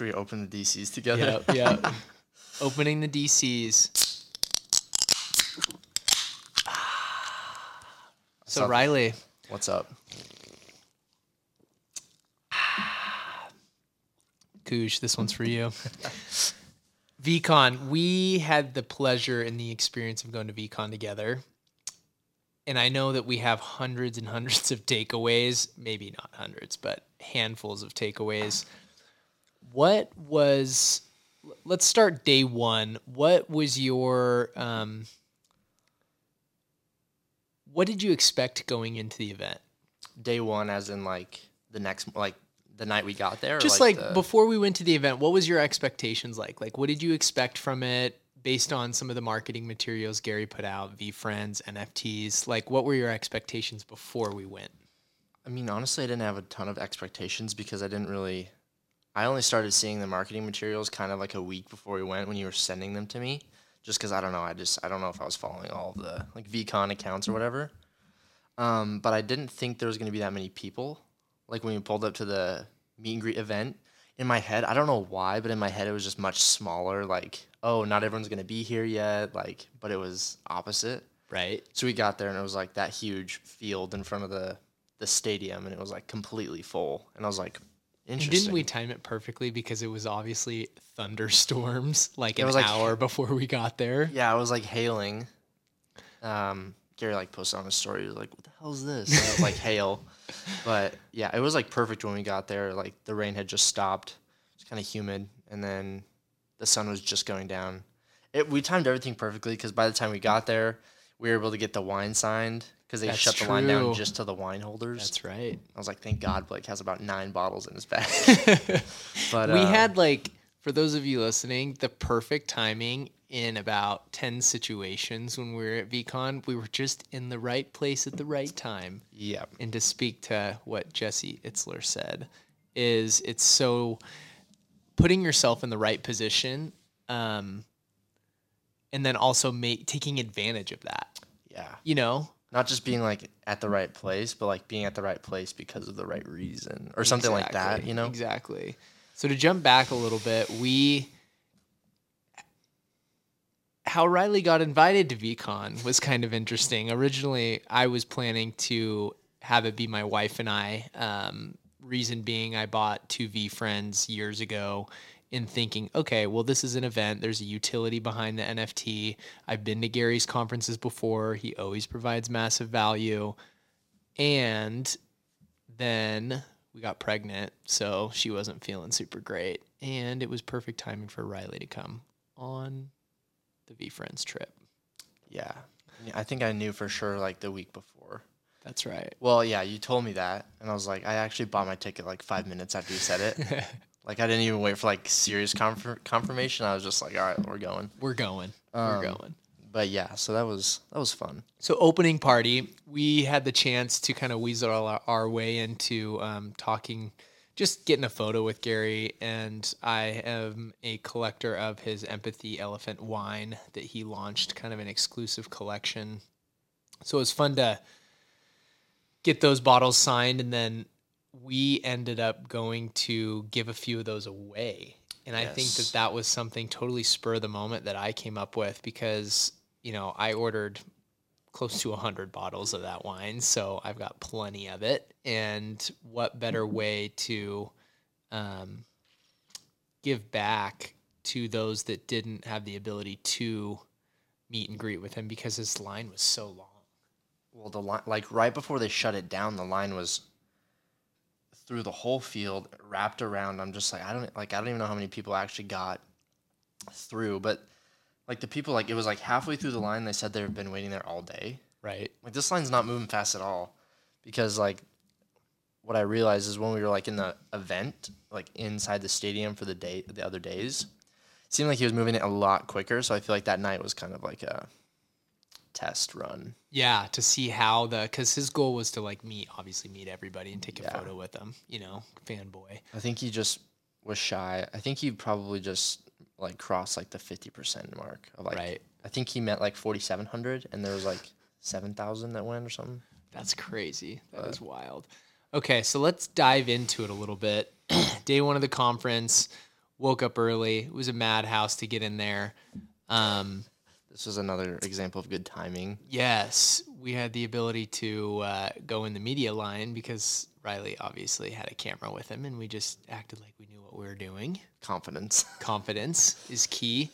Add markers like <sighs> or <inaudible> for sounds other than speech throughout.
Should we open the DCs together? Yep, yep. <laughs> Opening the DCs. So up? Riley, What's up? Koosh, this one's for you. <laughs> VeeCon, we had the pleasure and the experience of going to VeeCon together. And I know that we have hundreds and hundreds of takeaways, maybe not hundreds, but handfuls of takeaways. What was, let's start day one. What was your, um, what did you expect going into the event? Day one, as in like the next, like the night we got there. or, just like, the- before we went to the event what was your expectations like like what did you expect from it based on some of the marketing materials gary put out VeeFriends nfts like what were your expectations before we went I mean, honestly, I didn't have a ton of expectations because I didn't really. I only started seeing the marketing materials kind of like a week before we went when you were sending them to me. Just because I don't know, I just I don't know if I was following all the like VeeCon accounts or whatever. Um, but I didn't think there was gonna be that many people. Like when we pulled up to the meet and greet event, in my head, I don't know why, but in my head it was just much smaller. Like, oh, not everyone's gonna be here yet. Like, but it was opposite. right So we got there and it was like that huge field in front of the the stadium and it was like completely full. And I was like, and didn't we time it perfectly because it was obviously thunderstorms <laughs> like It an was like- hour before we got there Yeah, it was like hailing. Um, Gary like posted on his story. He was like, "What the hell is this?" And it was like <laughs> hail. But yeah, it was like perfect when we got there. Like the rain had just stopped. It's kind of humid, and then the sun was just going down. It we timed everything perfectly because by the time we got there, we were able to get the wine signed because they That's shut the line down true. just to the wine holders. that's right I was like, thank God Blake has about nine bottles in his bag. <laughs> but we uh, had like for those of you listening the perfect timing in about 10 situations when we were at VeeCon we were just in the right place at the right time yeah, and to speak to what jesse itzler said is it's so putting yourself in the right position um, and then also make, taking advantage of that yeah. you know Not just being like at the right place, but like being at the right place because of the right reason or something like that. You know? Exactly. So to jump back a little bit, we how Riley got invited to VeeCon was kind of interesting. Originally, I was planning to have it be my wife and I. Um, reason being, I bought two VeeFriends years ago in thinking, okay, well, this is an event. There's a utility behind the NFT. I've been to Gary's conferences before. He always provides massive value. And then we got pregnant, so she wasn't feeling super great. And it was perfect timing for Riley to come on the VeeFriends trip. Yeah. I think I knew for sure like the week before. That's right. Well, yeah, you told me that, and I was like, I actually bought my ticket like five minutes after you said it. <laughs> like I didn't even wait for like serious confir- confirmation. I was just like, all right, we're going. We're going. Um, We're going. But yeah, so that was that was fun. So opening party, we had the chance to kind of weasel our, our way into um, talking, just getting a photo with Gary. And I am a collector of his Empathy Elephant wine that he launched, kind of an exclusive collection. So it was fun to get those bottles signed, and then we ended up going to give a few of those away. And I think that that was something totally spur of the moment that I came up with because, you know, I ordered close to 100 bottles of that wine, so I've got plenty of it. And what better <laughs> way to um, give back to those that didn't have the ability to meet and greet with him because his line was so long. Well, the line, like right before they shut it down, the line was through the whole field, wrapped around. I'm just like, I don't like, I don't even know how many people actually got through, but like the people, like it was like halfway through the line, they said they've been waiting there all day. Right. Like this line's not moving fast at all, because like what I realized is when we were like in the event, like inside the stadium for the day, the other days, it seemed like he was moving it a lot quicker. So I feel like that night was kind of like a test run. Yeah, to see how the because his goal was to like meet, obviously meet everybody and take a Yeah. photo with them. You know, fanboy. I think he just was shy. I think he probably just like crossed like the fifty percent mark of like. Right. I think he meant like forty seven hundred, and there was like seven thousand that went or something. That's crazy. That That is wild. Okay, so let's dive into it a little bit. <clears throat> Day one of the conference, woke up early. It was a madhouse to get in there. Um, This was another example of good timing. yes, we had the ability to uh, go in the media line because Riley obviously had a camera with him, and we just acted like we knew what we were doing. Confidence. <laughs> Confidence is key.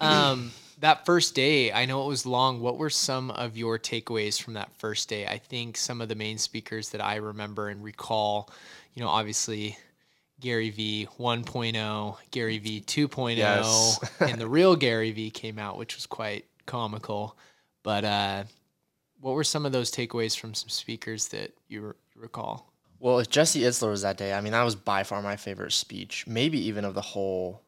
Um, that first day, I know it was long. What were some of your takeaways from that first day? I think some of the main speakers that I remember and recall, you know, obviously Gary V 1.0, Gary V 2.0, Yes. <laughs> and the real Gary V came out, which was quite comical. But uh, what were some of those takeaways from some speakers that you, re- recall? Well, if Jesse Itzler was that day, I mean, that was by far my favorite speech, maybe even of the whole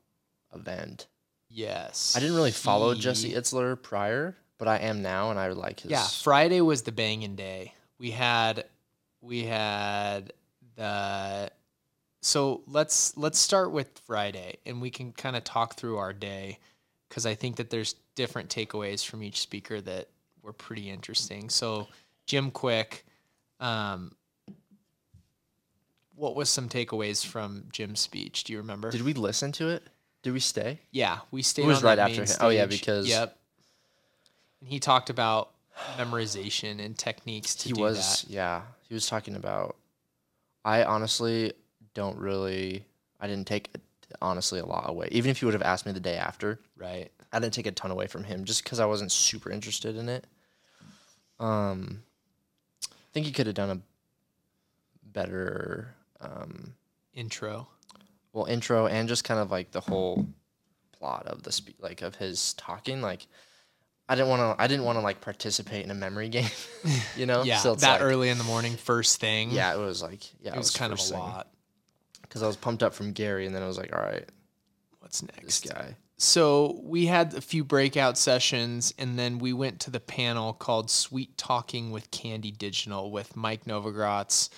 event. Yes. I didn't really follow he- Jesse Itzler prior, but I am now, and I like his. Yeah, Friday was the banging day. We had we had the so let's let's start with Friday and we can kind of talk through our day cuz I think that there's different takeaways from each speaker that were pretty interesting. So Jim Kwik um what was some takeaways from Jim's speech? Do you remember? Did we listen to it? Did we stay? Yeah, we stayed. was on right after him. Oh, yeah, because- yep. And he talked about memorization and techniques to he do was, that. yeah. He was talking about. I honestly don't really. I didn't take honestly a lot away. Even if you would have asked me the day after, Right. I didn't take a ton away from him just because I wasn't super interested in it. Um, I think he could have done a better, um, Intro. well, intro and just kind of like the whole plot of the spe- like of his talking. Like, I didn't want to. I didn't want to like participate in a memory <laughs> game, you know. <laughs> Yeah. So that like- early in the morning, first thing. Yeah, it was like yeah, It was kind of a lot. Because I was pumped up from Gary, and then I was like, all right, What's this next? guy. So we had a few breakout sessions, and then we went to the panel called "Sweet Talking with Candy Digital" with Mike Novogratz,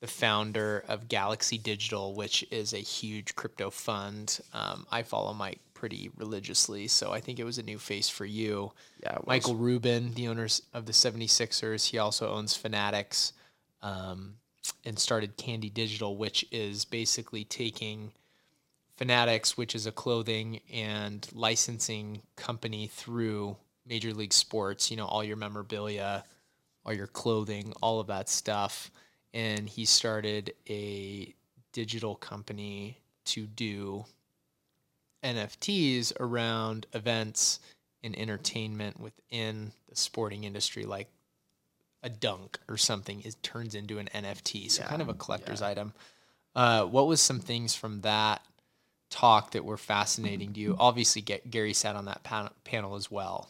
the founder of Galaxy Digital, which is a huge crypto fund. Um, I follow Mike pretty religiously, so I think it was a new face for you. Yeah. Michael Rubin, the owners of the 76ers, he also owns Fanatics um, and started Candy Digital, which is basically taking Fanatics, which is a clothing and licensing company through Major League Sports, you know, all your memorabilia, all your clothing, all of that stuff. And he started a digital company to do NFTs around events and entertainment within the sporting industry, like a dunk or something, it turns into an NFT. So Yeah, kind of a collector's item. Uh, what was some things from that talk that were fascinating to you? Obviously, Ga- Gary sat on that pan- panel as well.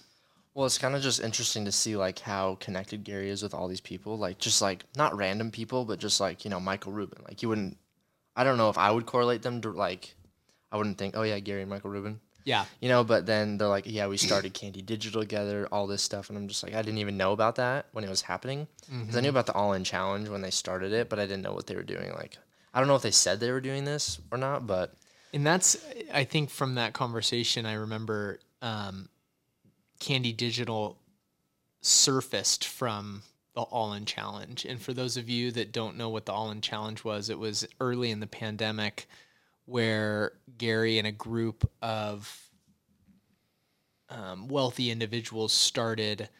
Well, it's kind of just interesting to see like how connected Gary is with all these people. Like just like not random people, but just like you know Michael Rubin. Like you wouldn't. I don't know if I would correlate them to like. I wouldn't think, oh yeah, Gary and Michael Rubin. Yeah, You know, but then they're like, yeah, we started Candy Digital together, all this stuff, and I'm just like, I didn't even know about that when it was happening. Because I knew about the All In Challenge when they started it, but I didn't know what they were doing. Like, I don't know if they said they were doing this or not, but And that's, I think, from that conversation, I remember um, Candy Digital surfaced from the All In Challenge. And for those of you that don't know what the All In Challenge was, it was early in the pandemic where Gary and a group of um, wealthy individuals started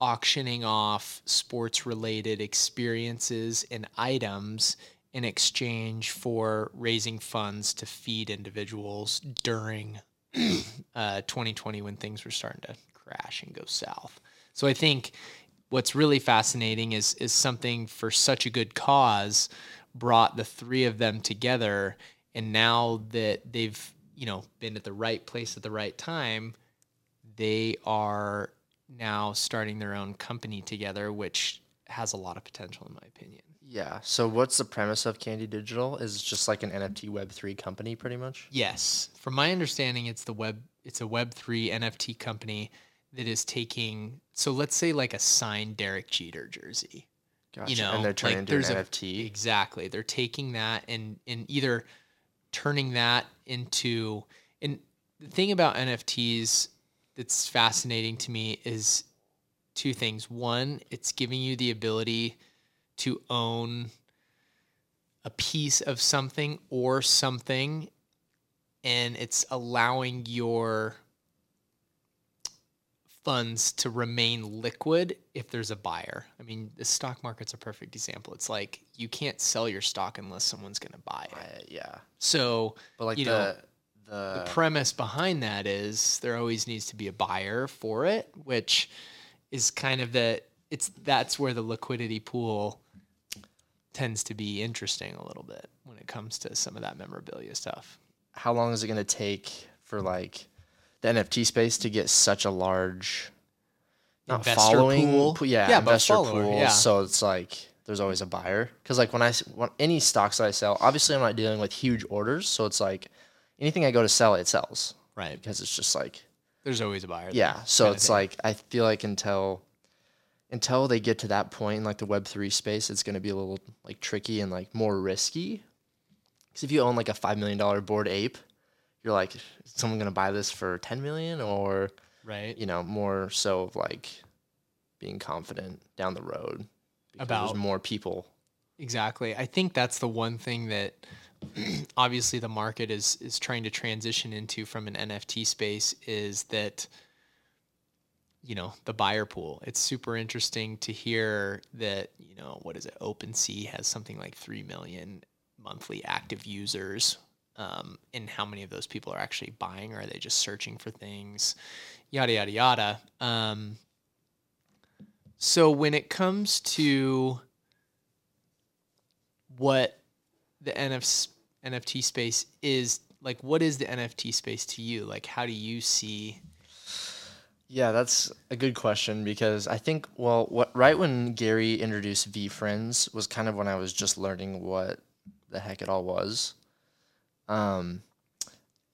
auctioning off sports related experiences and items in exchange for raising funds to feed individuals during <clears throat> uh, 2020 when things were starting to crash and go south. So I think what's really fascinating is is something for such a good cause brought the three of them together and now that they've you know been at the right place at the right time they are now starting their own company together which has a lot of potential in my opinion yeah. So what's the premise of Candy Digital? Is it just like an NFT Web three company, pretty much? Yes, from my understanding, it's the web. It's a Web three NFT company that is taking. So let's say like a signed Derek Jeter jersey. Gotcha. know, and they're turning like, into an a- NFT. Exactly, they're taking that and and either turning that into. And the thing about NFTs that's fascinating to me is two things. One, it's giving you the ability to own a piece of something or something and it's allowing your funds to remain liquid if there's a buyer. I mean, the stock market's a perfect example. It's like you can't sell your stock unless someone's going to buy it. I, yeah, So but like You the know, the, the premise behind that is there always needs to be a buyer for it, which is kind of the it's that's where the liquidity pool tends to be interesting a little bit when it comes to some of that memorabilia stuff. how long is it going to take for like the NFT space to get such a large not Investor following pool? yeah, Yeah, investor follower, pool yeah. so it's like there's always a buyer because like when I when any stocks that I sell obviously I'm not dealing with huge orders so it's like anything I go to sell it sells Right. because it's just like There's always a buyer. yeah so it's like I feel like until until they get to that point in like the web 3 space it's going to be a little like tricky and like more risky because if you own like a 5 million dollar Bored Ape you're like is someone going to buy this for 10 million or right. you know more so of like being confident down the road About- there's more people Exactly. I think that's the one thing that <clears throat> obviously the market is is trying to transition into from an NFT space is that you know, the buyer pool. It's super interesting to hear that, you know, what is it? OpenSea has something like 3 million monthly active users. Um, and how many of those people are actually buying or are they just searching for things? Yada yada yada. Um, so when it comes to what the NF, NFT space is like what is the NFT space to you? Like how do you see Yeah, that's a good question because I think well, what right when Gary introduced VeeFriends was kind of when I was just learning what the heck it all was. Um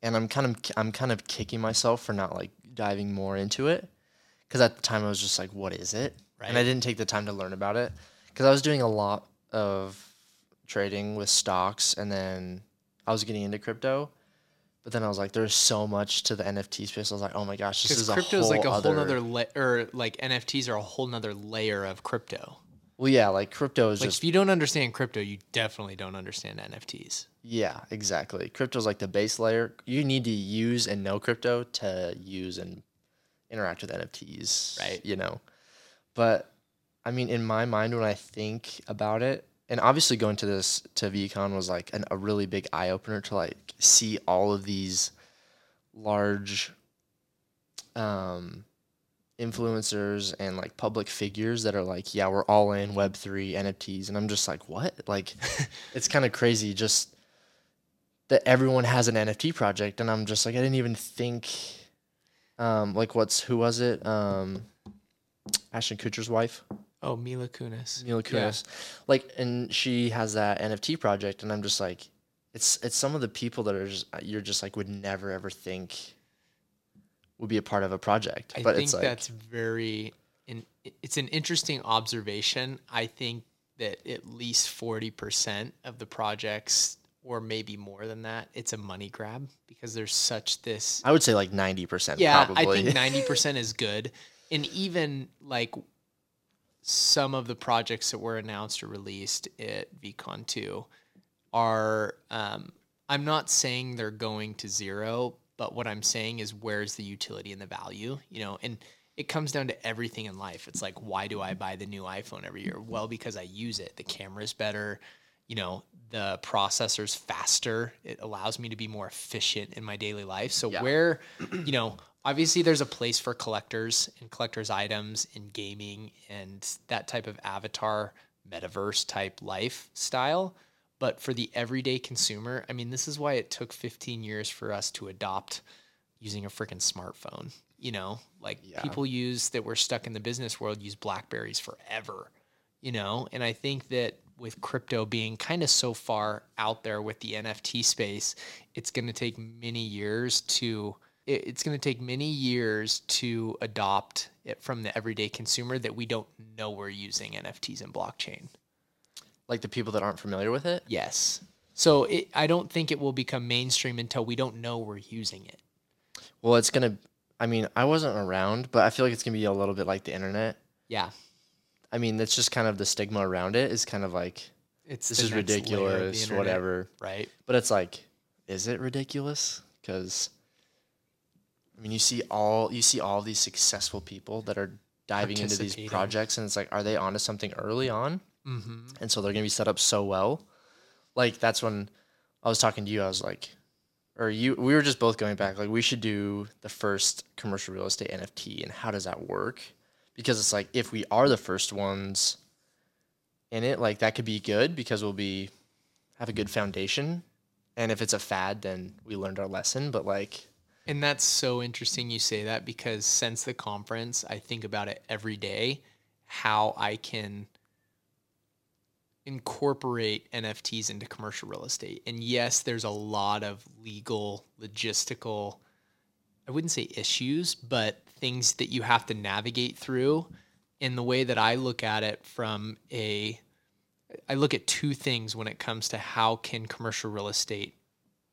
and I'm kind of I'm kind of kicking myself for not like diving more into it cuz at the time I was just like what is it? And I didn't take the time to learn about it cuz I was doing a lot of trading with stocks and then I was getting into crypto. But then I was like, there's so much to the NFT space. I was like, oh my gosh, this because is a crypto is like a other... whole other la- or like NFTs are a whole nother layer of crypto. Well, yeah, like crypto is Like just if you don't understand crypto, you definitely don't understand NFTs. yeah, exactly. Crypto is like the base layer. You need to use and know crypto to use and interact with NFTs, Right. You know, but I mean, in my mind, when I think about it, and obviously going to this to VeeCon was like an, a really big eye opener to like see all of these large um influencers and like public figures that are like, yeah, we're all in Web3 NFTs. And I'm just like, what? Like, <laughs> it's kind of crazy just that everyone has an NFT project. And I'm just like, I didn't even think, um, like, what's, who was it? Um, Ashton Kutcher's wife, Oh, Mila Kunis. Mila Yeah. Kunis. Like, and she has that NFT project. And I'm just like, it's, it's some of the people that are just, you're just like, would never ever think would be a part of a project. I but think it's like, that's very in, it's an interesting observation. I think that at least 40% of the projects or maybe more than that, it's a money grab because there's such this I would say like 90% Yeah, probably. I think <laughs> ninety percent is good, and even like some of the projects that were announced or released at VeeCon two are. Um, I'm not saying they're going to zero, but what I'm saying is where's the utility and the value, you know, and it comes down to everything in life. It's like, why do I buy the new iPhone every year? Well, because I use it. The camera's better, you know, the processor's faster. It allows me to be more efficient in my daily life. So Yeah. where, you know, obviously there's a place for collectors and collectors items in gaming and that type of avatar metaverse type lifestyle. But for the everyday consumer, I mean, this is why it took 15 years for us to adopt using a freaking smartphone. You know, like Yeah. people use that were stuck in the business world use Blackberries forever, you know? And I think that with crypto being kind of so far out there with the NFT space, it's going to take many years to it- it's going to take many years to adopt it from the everyday consumer that we don't know we're using NFTs and blockchain. like the people that aren't familiar with it. Yes. So it, I don't think it will become mainstream until we don't know we're using it. Well, it's gonna. I mean, I wasn't around, but I feel like it's gonna be a little bit like the internet. Yeah. I mean, that's just kind of the stigma around it is kind of like It's this is next layer of the ridiculous, internet, whatever. Right. But it's like, is it ridiculous? because I mean you see all you see all these successful people that are diving into these projects and it's like are they onto something early on? Mm-hmm. and so they're gonna be set up so well. Like that's when I was talking to you. I was like, or you, we were just both going back. Like we should do the first commercial real estate NFT, and how does that work? Because it's like if we are the first ones in it, like that could be good because we'll be have a good foundation. And if it's a fad, then we learned our lesson. But like, And that's so interesting you say that because since the conference, I think about it every day how I can incorporate NFTs into commercial real estate. And yes, there's a lot of legal, logistical, I wouldn't say issues, but things that you have to navigate through. In the way that I look at it from a I look at two things when it comes to how can commercial real estate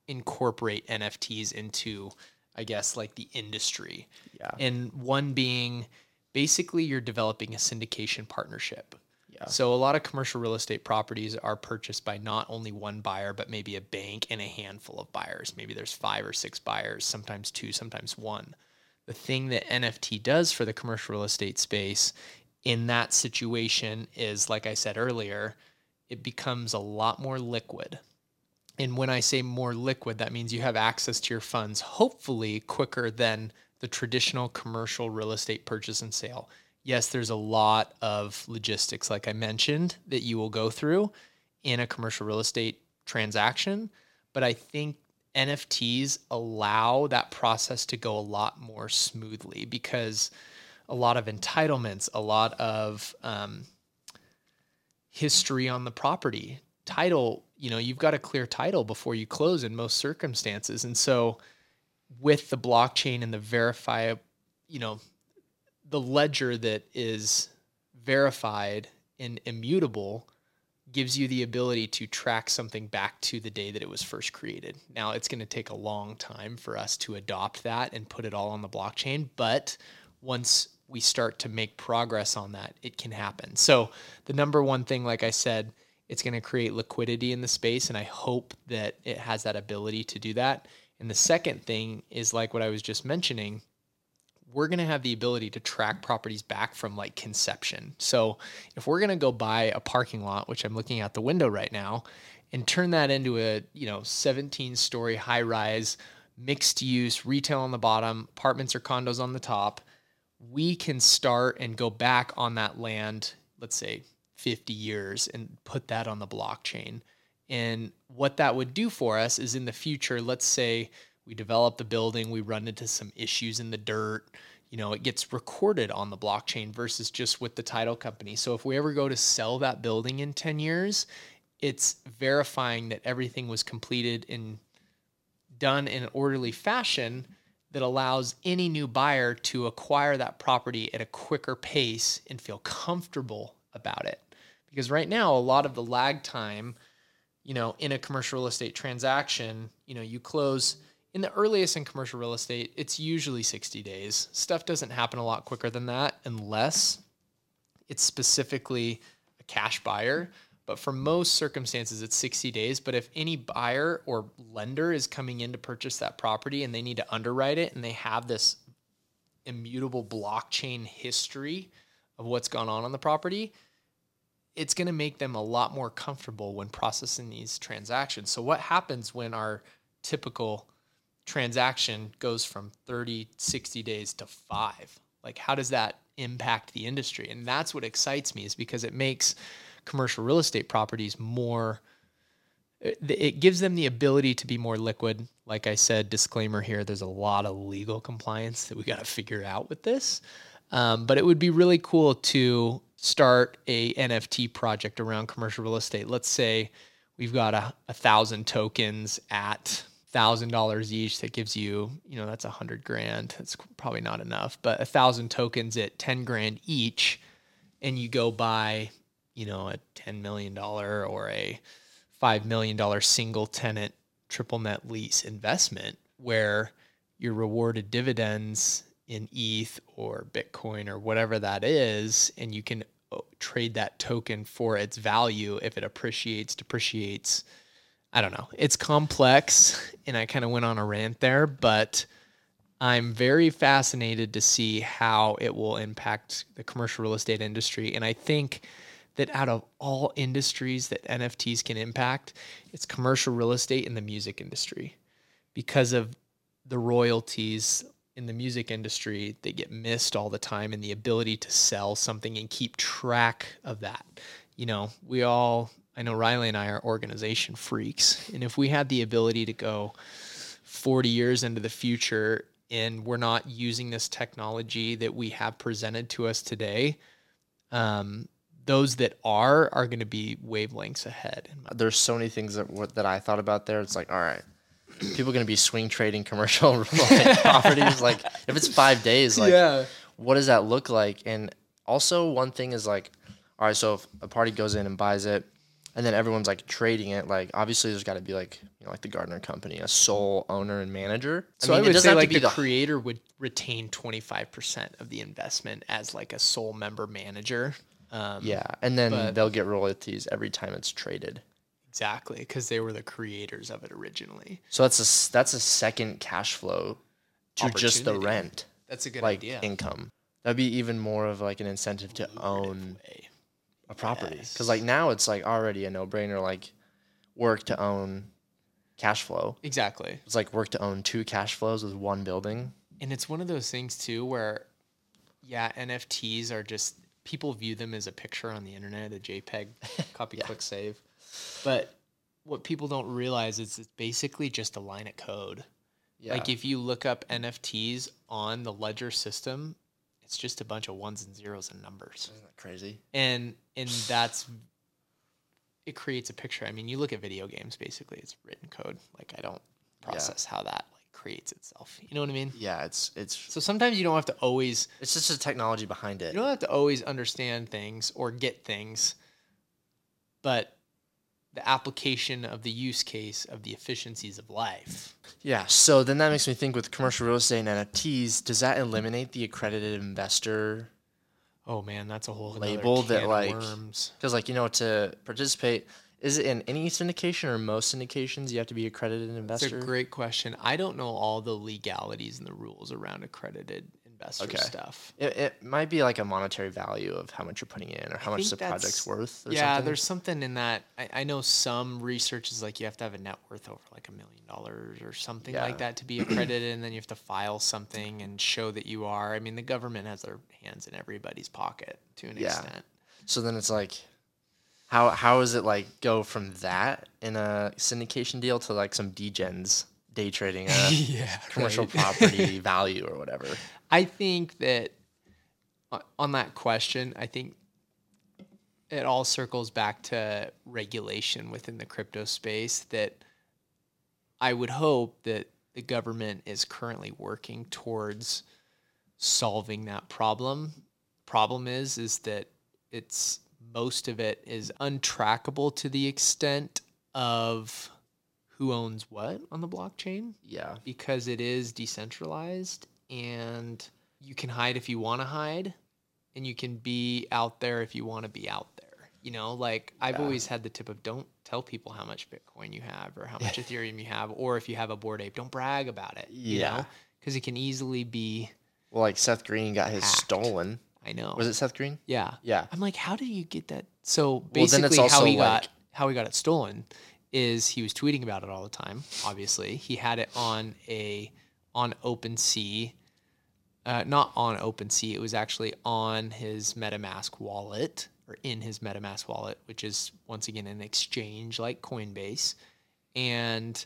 incorporate NFTs into I guess like the industry. yeah, And one being basically you're developing a syndication partnership. yeah, So a lot of commercial real estate properties are purchased by not only one buyer, but maybe a bank and a handful of buyers. Maybe there's five or six buyers, sometimes two, sometimes one. The thing that NFT does for the commercial real estate space in that situation is, like I said earlier, it becomes a lot more liquid. And when I say more liquid, that means you have access to your funds hopefully quicker than the traditional commercial real estate purchase and sale. Yes, there's a lot of logistics, like I mentioned, that you will go through in a commercial real estate transaction. But I think NFTs allow that process to go a lot more smoothly because a lot of entitlements, a lot of um, history on the property. Title, you know, you've got a clear title before you close in most circumstances. And so with the blockchain and the verify, you know, the ledger that is verified and immutable gives you the ability to track something back to the day that it was first created. Now, it's going to take a long time for us to adopt that and put it all on the blockchain, but once we start to make progress on that, it can happen. So, the number one thing, like I said, it's going to create liquidity in the space, and I hope that it has that ability to do that. And the second thing is like what I was just mentioning, we're going to have the ability to track properties back from like conception. So if we're going to go buy a parking lot, which I'm looking out the window right now, and turn that into a, you know, 17 story high rise, mixed use, retail on the bottom, apartments or condos on the top, we can start and go back on that land, let's say 50 years and put that on the blockchain. And what that would do for us is in the future, let's say we develop the building, we run into some issues in the dirt, you know, it gets recorded on the blockchain versus just with the title company. So if we ever go to sell that building in 10 years, it's verifying that everything was completed and done in an orderly fashion that allows any new buyer to acquire that property at a quicker pace and feel comfortable about it. Because right now, a lot of the lag time, you know, in a commercial real estate transaction, you know, you close in the earliest in commercial real estate, it's usually 60 days. Stuff doesn't happen a lot quicker than that unless it's specifically a cash buyer. But for most circumstances, it's 60 days. But if any buyer or lender is coming in to purchase that property and they need to underwrite it and they have this immutable blockchain history of what's gone on on the property, it's going to make them a lot more comfortable when processing these transactions. So, what happens when our typical transaction goes from 30, 60 days to five? Like, how does that impact the industry? And that's what excites me, is because it makes commercial real estate properties more it it gives them the ability to be more liquid. Like I said, disclaimer here: there's a lot of legal compliance that we got to figure out with this. Um, but it would be really cool to start a NFT project around commercial real estate. Let's say we've got a, a thousand tokens at thousand dollars each. That gives you, you know, that's a hundred grand. That's probably not enough, but a thousand tokens at ten grand each, and you go buy, you know, a ten million dollar or a five million dollar single tenant triple net lease investment where you're rewarded dividends in ETH or Bitcoin or whatever that is, and you can uh, trade that token for its value if it appreciates, depreciates. I don't know. It's complex, <laughs> and I kind of went on a rant there, but I'm very fascinated to see how it will impact the commercial real estate industry. And I think that out of all industries that NFTs can impact, it's commercial real estate and the music industry because of the royalties in the music industry they get missed all the time and the ability to sell something and keep track of that you know we all i know riley and i are organization freaks and if we had the ability to go 40 years into the future and we're not using this technology that we have presented to us today um, those that are are going to be wavelengths ahead There's so many things that that I thought about there. It's like, all right, people going to be swing trading commercial like, <laughs> properties. Like, if it's five days, like, Yeah. what does that look like? And also, one thing is like, all right, so if a party goes in and buys it, and then everyone's like trading it, like obviously there's got to be like, you know, like the Gardner Company, a sole owner and manager. So I, mean, it would doesn't say have to like be the, creator would retain 25% of the investment as like a sole member manager. Um, yeah, and then but- they'll get royalties every time it's traded. Exactly, because they were the creators of it originally. So that's a that's a second cash flow to just the rent. That's a good like idea. income. That'd be even more of like an incentive to own Way. a property. Yes. Because like now it's like already a no brainer. Like work to own cash flow. Exactly. It's like work to own two cash flows with one building. And it's one of those things too where, yeah, NFTs are just people view them as a picture on the internet, a JPEG, <laughs> copy, click, save. But what people don't realize is it's basically just a line of code. Yeah. Like if you look up NFTs on the Ledger system, it's just a bunch of ones and zeros and numbers. Isn't that crazy? And and that's it creates a picture. I mean, you look at video games basically, it's written code. Like I don't process how that like creates itself. You know what I mean? Yeah. It's it's So sometimes you don't have to always it's just the technology behind it. you don't have to always understand things or get things, but the application of the use case of the efficiencies of life. Yeah. So then that makes me think with commercial real estate and NFTs, does that eliminate the accredited investor? Oh man, that's a whole Label that, like. Because like you know to participate, is it in any syndication or most syndications you have to be accredited investor? That's a great question. I don't know all the legalities and the rules around accredited investor Okay. stuff. It, it might be like a monetary value of how much you're putting in or how much the project's worth. Or yeah, something. there's something in that. I, I know some research is like you have to have a net worth over like a million dollars or something Yeah. like that to be <clears throat> accredited, and then you have to file something and show that you are. I mean, the government has their hands in everybody's pocket to an Yeah. extent. So then it's like, how how is it like go from that in a syndication deal to like some degens day trading <laughs> a yeah, commercial property <laughs> value or whatever? I think that uh, on that question, I think it all circles back to regulation within the crypto space that I would hope that the government is currently working towards solving that problem. Problem is is that it's most of it is untrackable to the extent of who owns what on the blockchain Yeah. because it is decentralized and you can hide if you want to hide and you can be out there if you want to be out there. You know, like I've always had the tip of don't tell people how much Bitcoin you have or how much <laughs> Ethereum you have, or if you have a Bored Ape, don't brag about it. You Yeah. know, because it can easily be. Well, like Seth Green got his Hacked. stolen. I know. Was it Seth Green? Yeah. Yeah. I'm like, how did you get that? So Well, basically, how he like- got how he got it stolen is he was tweeting about it all the time. Obviously, he had it on a on OpenSea, uh, not on OpenSea. It was actually on his MetaMask wallet or in his MetaMask wallet, which is once again an exchange like Coinbase, and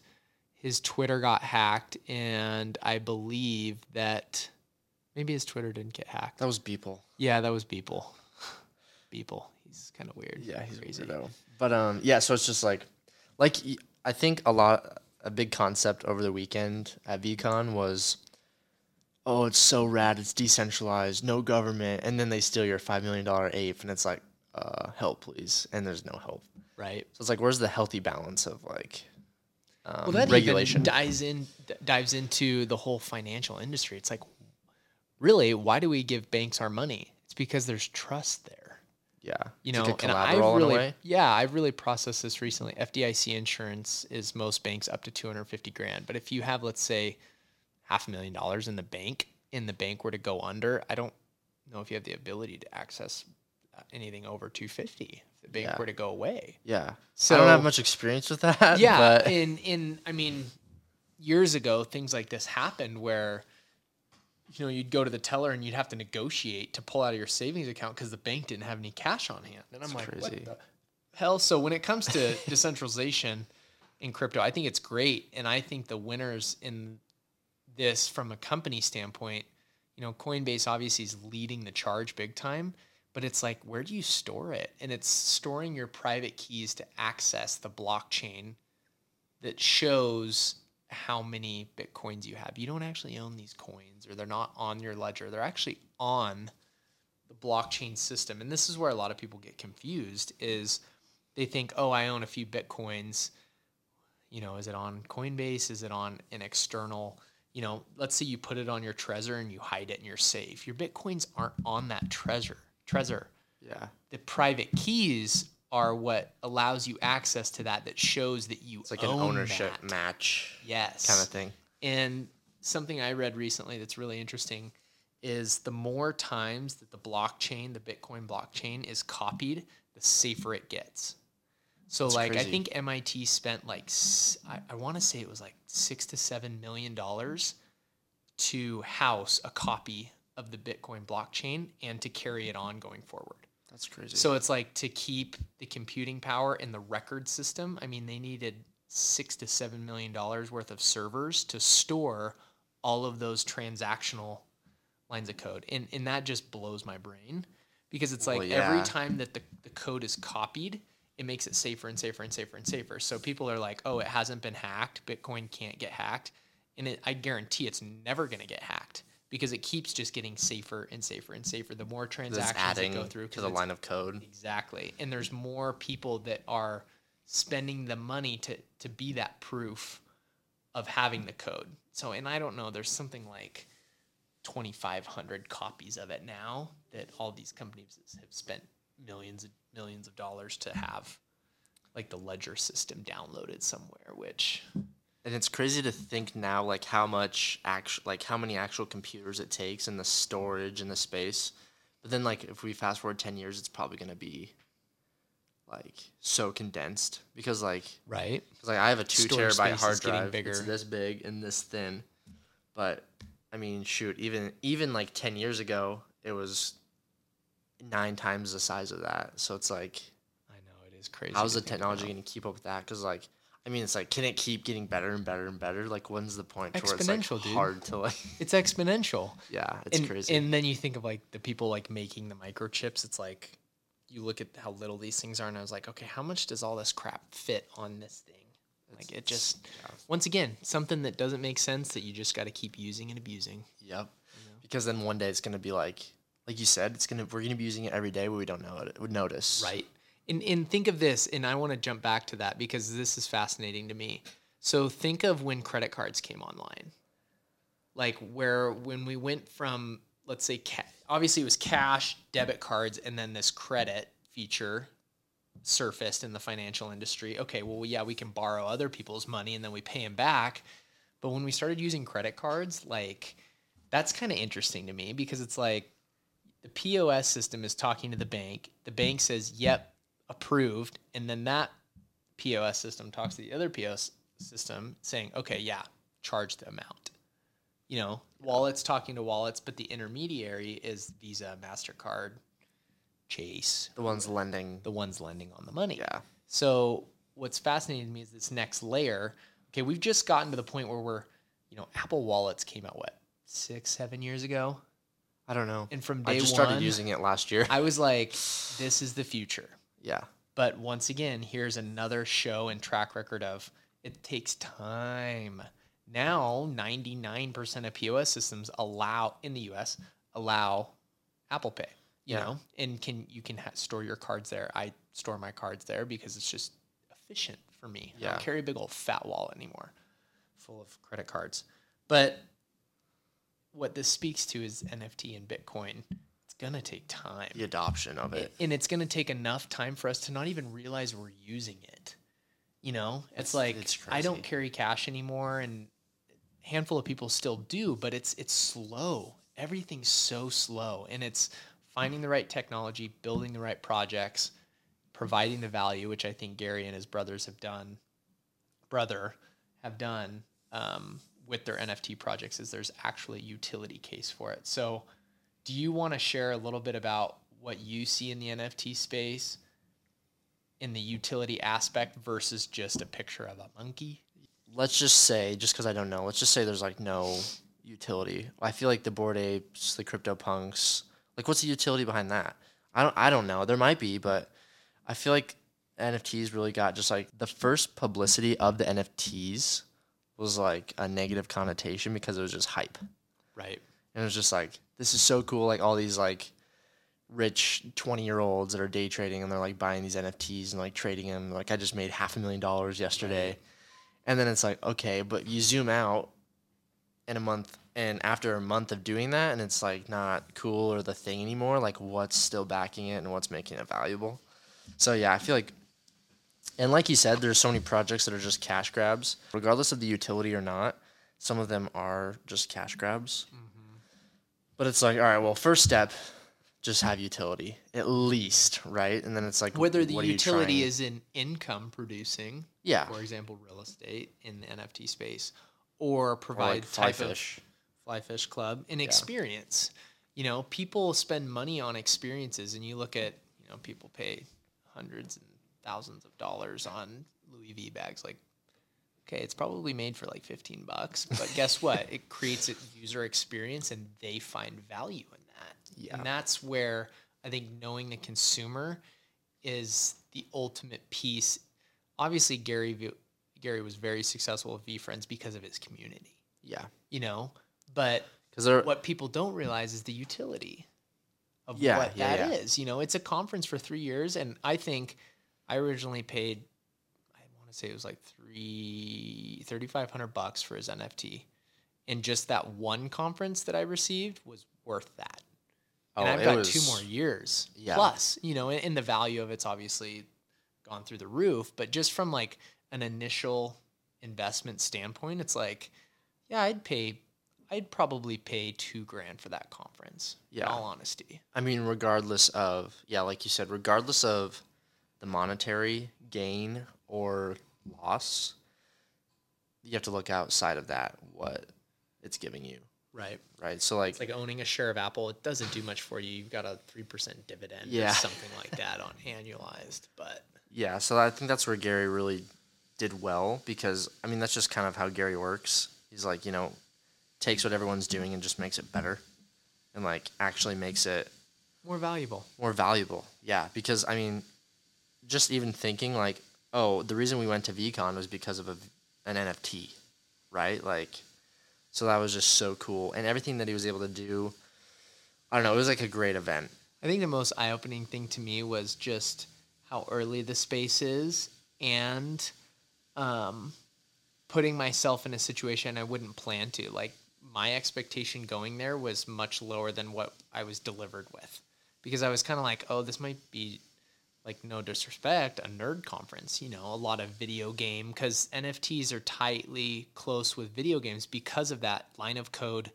his Twitter got hacked, and I believe that maybe his Twitter didn't get hacked. That was Beeple. Yeah, that was Beeple. <laughs> Beeple. He's kind of weird. Yeah, he's crazy. weirdo. But um, yeah. So it's just like, like I think a lot, a big concept over the weekend at VeeCon was, oh, it's so rad, it's decentralized, no government, and then they steal your five million dollar ape, and it's like, uh, help please, and there's no help. Right. So it's like, where's the healthy balance of like, um, Well, that regulation? dives in dives into the whole financial industry. It's like, really, why do we give banks our money? It's because there's trust there. Yeah. you know, like and I in really, yeah, I really processed this recently. FDIC insurance is most banks up to 250 grand. But if you have, let's say, half a million dollars in the bank, and the bank were to go under, I don't know if you have the ability to access uh, anything over 250 if the bank Yeah. were to go away. Yeah. So I don't have much experience with that. yeah, But in in I mean, years ago, things like this happened where you know you'd go to the teller and you'd have to negotiate to pull out of your savings account because the bank didn't have any cash on hand. And I'm That's like, crazy. what the hell? So when it comes to <laughs> decentralization in crypto, I think it's great, and I think the winners in this from a company standpoint, you know, Coinbase obviously is leading the charge big time, but it's like, where do you store it? And it's storing your private keys to access the blockchain that shows how many bitcoins you have. You don't actually own these coins or they're not on your ledger. They're actually on the blockchain system. And this is where a lot of people get confused is they think, "Oh, I own a few bitcoins. You know, is it on Coinbase? Is it on an external you know, let's say you put it on your Trezor and you hide it in your safe. Your bitcoins aren't on that Trezor. Trezor. yeah. The private keys are what allows you access to that that shows that you It's like an ownership that. match Yes. kind of thing. And something I read recently that's really interesting is the more times that the blockchain, the Bitcoin blockchain, is copied, the safer it gets. So, That's like, I think MIT spent like, I want to say it was like six to seven million dollars to house a copy of the Bitcoin blockchain and to carry it on going forward. That's crazy. So it's like to keep the computing power in the record system. I mean, they needed six to seven million dollars worth of servers to store all of those transactional lines of code, and and that just blows my brain because it's like Well, every time that the, the code is copied, it makes it safer and safer and safer and safer. So people are like, oh, it hasn't been hacked. Bitcoin can't get hacked, and it, I guarantee it's never going to get hacked because it keeps just getting safer and safer and safer. The more transactions that go through to the line of code. Exactly. And there's more people that are spending the money to to be that proof of having the code. So and I don't know, there's something like 2500 copies of it now that all these companies have spent millions and millions of dollars to have like the ledger system downloaded somewhere which And it's crazy to think now, like how much actual, like how many actual computers it takes and the storage and the space. But then, like if we fast forward ten years, it's probably gonna be like so condensed because like right 'cause, like I have a two Storage terabyte hard drive. bigger. It's this big and this thin. But I mean, shoot, even even like ten years ago, it was nine times the size of that. So it's like, I know it is crazy. how's the technology going to keep up with that? Because like, I mean, it's like, can it keep getting better and better and better? Like, when's the point where it's like Exponential, dude. hard to like? <laughs> It's exponential. Yeah, it's and, crazy. And then you think of like the people like making the microchips. It's like you look at how little these things are, and I was like, okay, how much does all this crap fit on this thing? Like it just, yeah. once again, something that doesn't make sense that you just got to keep using and abusing. yep. Because then one day it's going to be like, like you said, it's gonna we're gonna be using it every day, but we don't know it. Would notice. Right. And and think of this, and I want to jump back to that because this is fascinating to me. So think of when credit cards came online. Like where when we went from let's say ca- obviously it was cash, debit cards and then this credit feature surfaced in the financial industry. Okay, well yeah, we can borrow other people's money and then we pay them back. But when we started using credit cards, like that's kind of interesting to me because it's like the POS system is talking to the bank. The bank says, "Yep, approved," and then that POS system talks to the other POS system saying, "Okay, yeah, charge the amount." You know, wallets talking to wallets, but the intermediary is Visa, Mastercard, Chase, The ones lending. the ones lending on the money. Yeah. So what's fascinating to me is this next layer. Okay, we've just gotten to the point where we're, you know, Apple wallets came out what six, seven years ago, I don't know. and from day I just one, started using it last year. I was like, <sighs> this is the future. Yeah. But once again, here's another show and track record of it takes time. Now, 99% of POS systems allow in the US allow Apple Pay, you Yeah. know, and can you can ha- store your cards there. I store my cards there because it's just efficient for me. I don't carry a big old fat wallet anymore full of credit cards. But what this speaks to is NFT and Bitcoin. Gonna take time. the adoption of it. and it's going to take enough time for us to not even realize we're using it. You know, it's, It's- like it's I don't carry cash anymore, and a handful of people still do, but it's it's slow. Everything's so slow, and it's finding the right technology, building the right projects, providing the value, which I think Gary and his brothers have done. Brother have done um, with their NFT projects is there's actually a utility case for it. So do you want to share a little bit about what you see in the NFT space in the utility aspect versus just a picture of a monkey? let's just say, just because I don't know, let's just say there's like no utility. I feel like the Bored Apes, the CryptoPunks, like what's the utility behind that? I don't, I don't know. There might be, but I feel like NFTs really got just like the first publicity of the NFTs was like a negative connotation because it was just hype. Right. And it was just like, this is so cool. Like all these like rich 20 year olds that are day trading and they're like buying these NFTs and like trading them. Like I just made half a million dollars yesterday. And then it's like, okay, but you zoom out in a month and after a month of doing that and it's like not cool or the thing anymore, like what's still backing it and what's making it valuable. So yeah, I feel like and like you said, there's so many projects that are just cash grabs, regardless of the utility or not. Some of them are just cash grabs. Mm-hmm. But it's like, all right, well, first step, just have utility at least, right? And then it's like Whether the what are you utility is in income producing, yeah, for example, real estate in the NFT space, or or provide like fly type fish. of Flyfish Club and experience. You know, people spend money on experiences, and you look at you know people pay hundreds and thousands of dollars on Louis V bags. Like, okay, it's probably made for like fifteen bucks, but guess <laughs> what? It creates a user experience, and they find value in that. Yeah. and that's where I think knowing the consumer is the ultimate piece. Obviously, Gary Gary was very successful with VeeFriends because of his community, Yeah, you know. But because what people don't realize is the utility of Yeah, what yeah, that yeah. is. You know, it's a conference for three years, and I think I originally paid, want to say it was like three thirty five hundred bucks for his NFT, and just that one conference that I received was worth that. oh, And I've got was, two more years Yeah. plus. You know, and, and the value of it's obviously gone through the roof, but just from like an initial investment standpoint, it's like, yeah, I'd pay, I'd probably pay two grand for that conference. Yeah. In all honesty. I mean, regardless of yeah, like you said, regardless of the monetary gain or loss, you have to look outside of that what it's giving you, Right. right? So like, It's like owning a share of Apple. It doesn't do much for you. You've got a three percent dividend Yeah. or <laughs> something like that on annualized. But yeah, so I think that's where Gary really did well because I mean that's just kind of how Gary works. He's like, you know, takes what everyone's doing and just makes it better, and like actually makes it more valuable. more valuable. Yeah, because I mean, just even thinking like, oh, the reason we went to VeeCon was because of a, an NFT, right? Like, so that was just so cool, and everything that he was able to do. I don't know. It was like a great event. I think the most eye opening thing to me was just how early the space is and um, putting myself in a situation I wouldn't plan to. Like, my expectation going there was much lower than what I was delivered with because I was kind of like, oh, this might be like no disrespect, a nerd conference, you know, a lot of video game because NFTs are tightly close with video games because of that line of code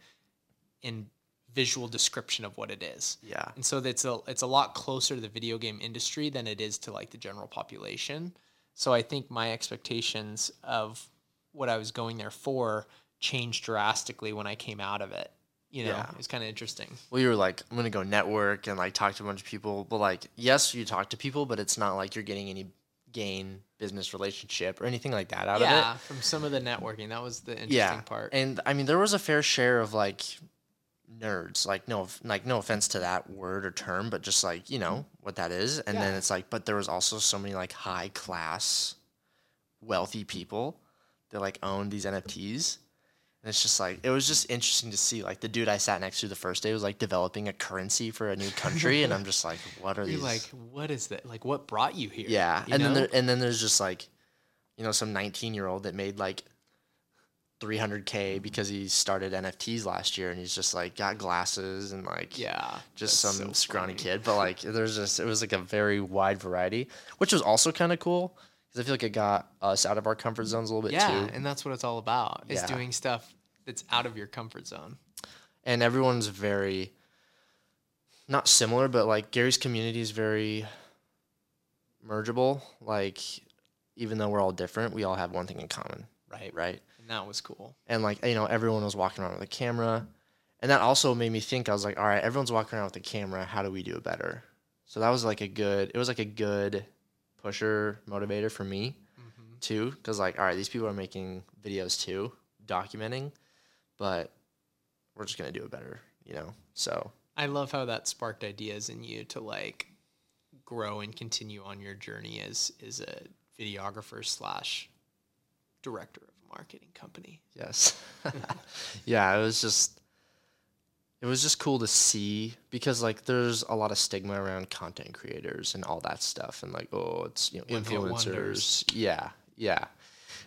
and visual description of what it is. Yeah. And so it's a it's a lot closer to the video game industry than it is to like the general population. So I think my expectations of what I was going there for changed drastically when I came out of it. You know, Yeah. it's kind of interesting. Well, you were like, I'm gonna go network and like talk to a bunch of people, but like, yes, you talk to people, but it's not like you're getting any gain business relationship or anything like that out of it. yeah, from some of the networking, that was the interesting yeah part. and i mean there was a fair share of like nerds like no like no offense to that word or term but just like you know what that is and then it's like but there was also so many like high class wealthy people that like owned these nfts and it's just like it was just interesting to see like the dude i sat next to the first day was like developing a currency for a new country and i'm just like what are You're these like, what is that? Like, what brought you here? yeah, You and then there, and then there's just like, you know, some 19 year old that made like 300k because he started NFTs last year and he's just like got glasses and like Yeah. just some so scrawny funny. kid. But like there's just it was like a very wide variety, which was also kind of cool because I feel like it got us out of our comfort zones a little bit Yeah, too. and that's what it's all about. Is Yeah. doing stuff that's out of your comfort zone. and everyone's very not similar, but like Gary's community is very mergeable. Like even though we're all different, we all have one thing in common, Right. right? And that was cool. And like you know, everyone was walking around with a camera, and that also made me think. I was like, all right, everyone's walking around with a camera. How do we do it better? So that was like a good. It was like a good pusher motivator for me Mm-hmm. too, because like, all right, these people are making videos too, documenting, but we're just gonna do it better, you know. So I love how that sparked ideas in you to like grow and continue on your journey as as a videographer slash director of a marketing company. Yes. <laughs> yeah, it was just it was just cool to see because like there's a lot of stigma around content creators and all that stuff and like oh it's you know influencers. Yeah. Yeah.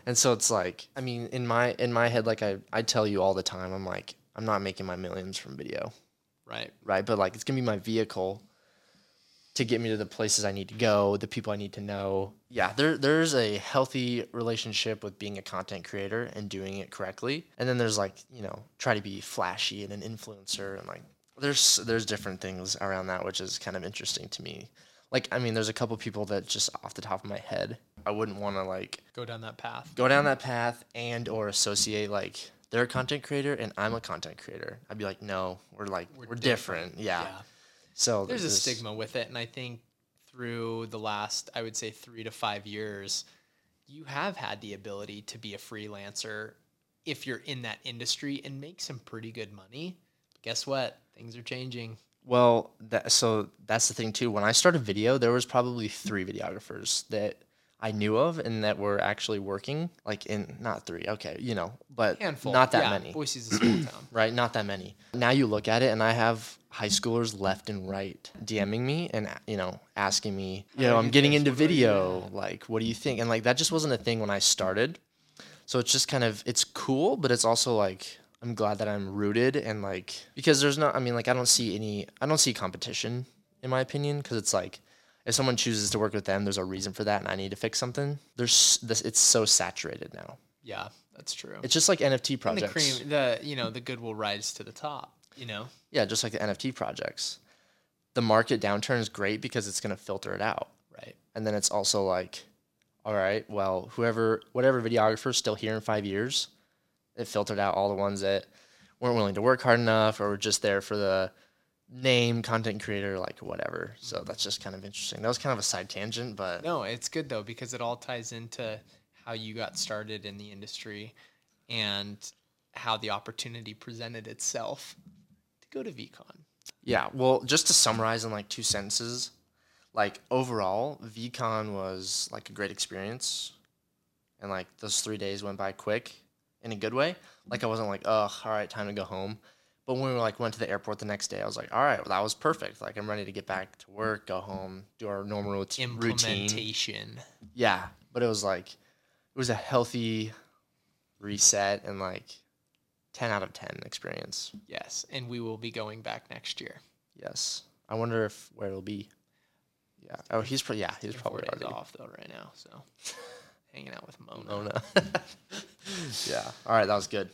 And so it's like I mean in my in my head like I I tell you all the time I'm like I'm not making my millions from video, Right. right? But like it's to be my vehicle to get me to the places I need to go, the people I need to know. Yeah, there there's a healthy relationship with being a content creator and doing it correctly. And then there's like, you know, try to be flashy and an influencer and like there's there's different things around that which is kind of interesting to me. Like I mean, there's a couple people that just off the top of my head, I wouldn't want to like Go down that path. go down that path and or associate like they're a content creator and I'm a content creator. I'd be like, "No, we're like we're, different. Yeah. So There's a this- stigma with it, and I think through the last, I would say, three to five years, you have had the ability to be a freelancer if you're in that industry and make some pretty good money. Guess what? Things are changing. Well, that, so that's the thing too. When I started video, there was probably three videographers that I knew of and that were actually working. Like in not three, okay, you know, but Handful. not that yeah, many, Boise's a small town. <clears throat> right? Not that many. Now you look at it, and I have high schoolers left and right DMing me and you know asking me, you know, I'm getting into video. Like, what do you think? And like that just wasn't a thing when I started. So it's just kind of it's cool, but it's also like I'm glad that I'm rooted and like because there's not I mean like I don't see any I don't see competition in my opinion because it's like if someone chooses to work with them there's a reason for that and I need to fix something. There's this it's so saturated now. Yeah, that's true. It's just like NFT and the projects. cream, the you know, the good will rise to the top. You know, Yeah, just like the NFT projects. The market downturn is great because it's going to filter it out. right? And then it's also like, all right, well, whoever, whatever videographer's still here in five years, it filtered out all the ones that weren't willing to work hard enough or were just there for the name, content creator, like whatever. So mm-hmm. that's just kind of interesting. That was kind of a side tangent, but No, it's good though because it all ties into how you got started in the industry and how the opportunity presented itself to go to VeeCon. Yeah, well, just to summarize in like two sentences, like overall, VeeCon was like a great experience, and like those three days went by quick, in a good way. Like I wasn't like, oh, all right, time to go home. But when we like went to the airport the next day, I was like, all right, well, that was perfect. Like I'm ready to get back to work, go home, do our normal routine. Implementation. Yeah, but it was like, it was a healthy reset and like ten out of ten experience. Yes, and we will be going back next year. Yes. I wonder if where it'll be. Yeah. Oh, he's probably yeah. He's probably already. off though right now, so <laughs> hanging out with Mona. No. <laughs> yeah. All right. That was good.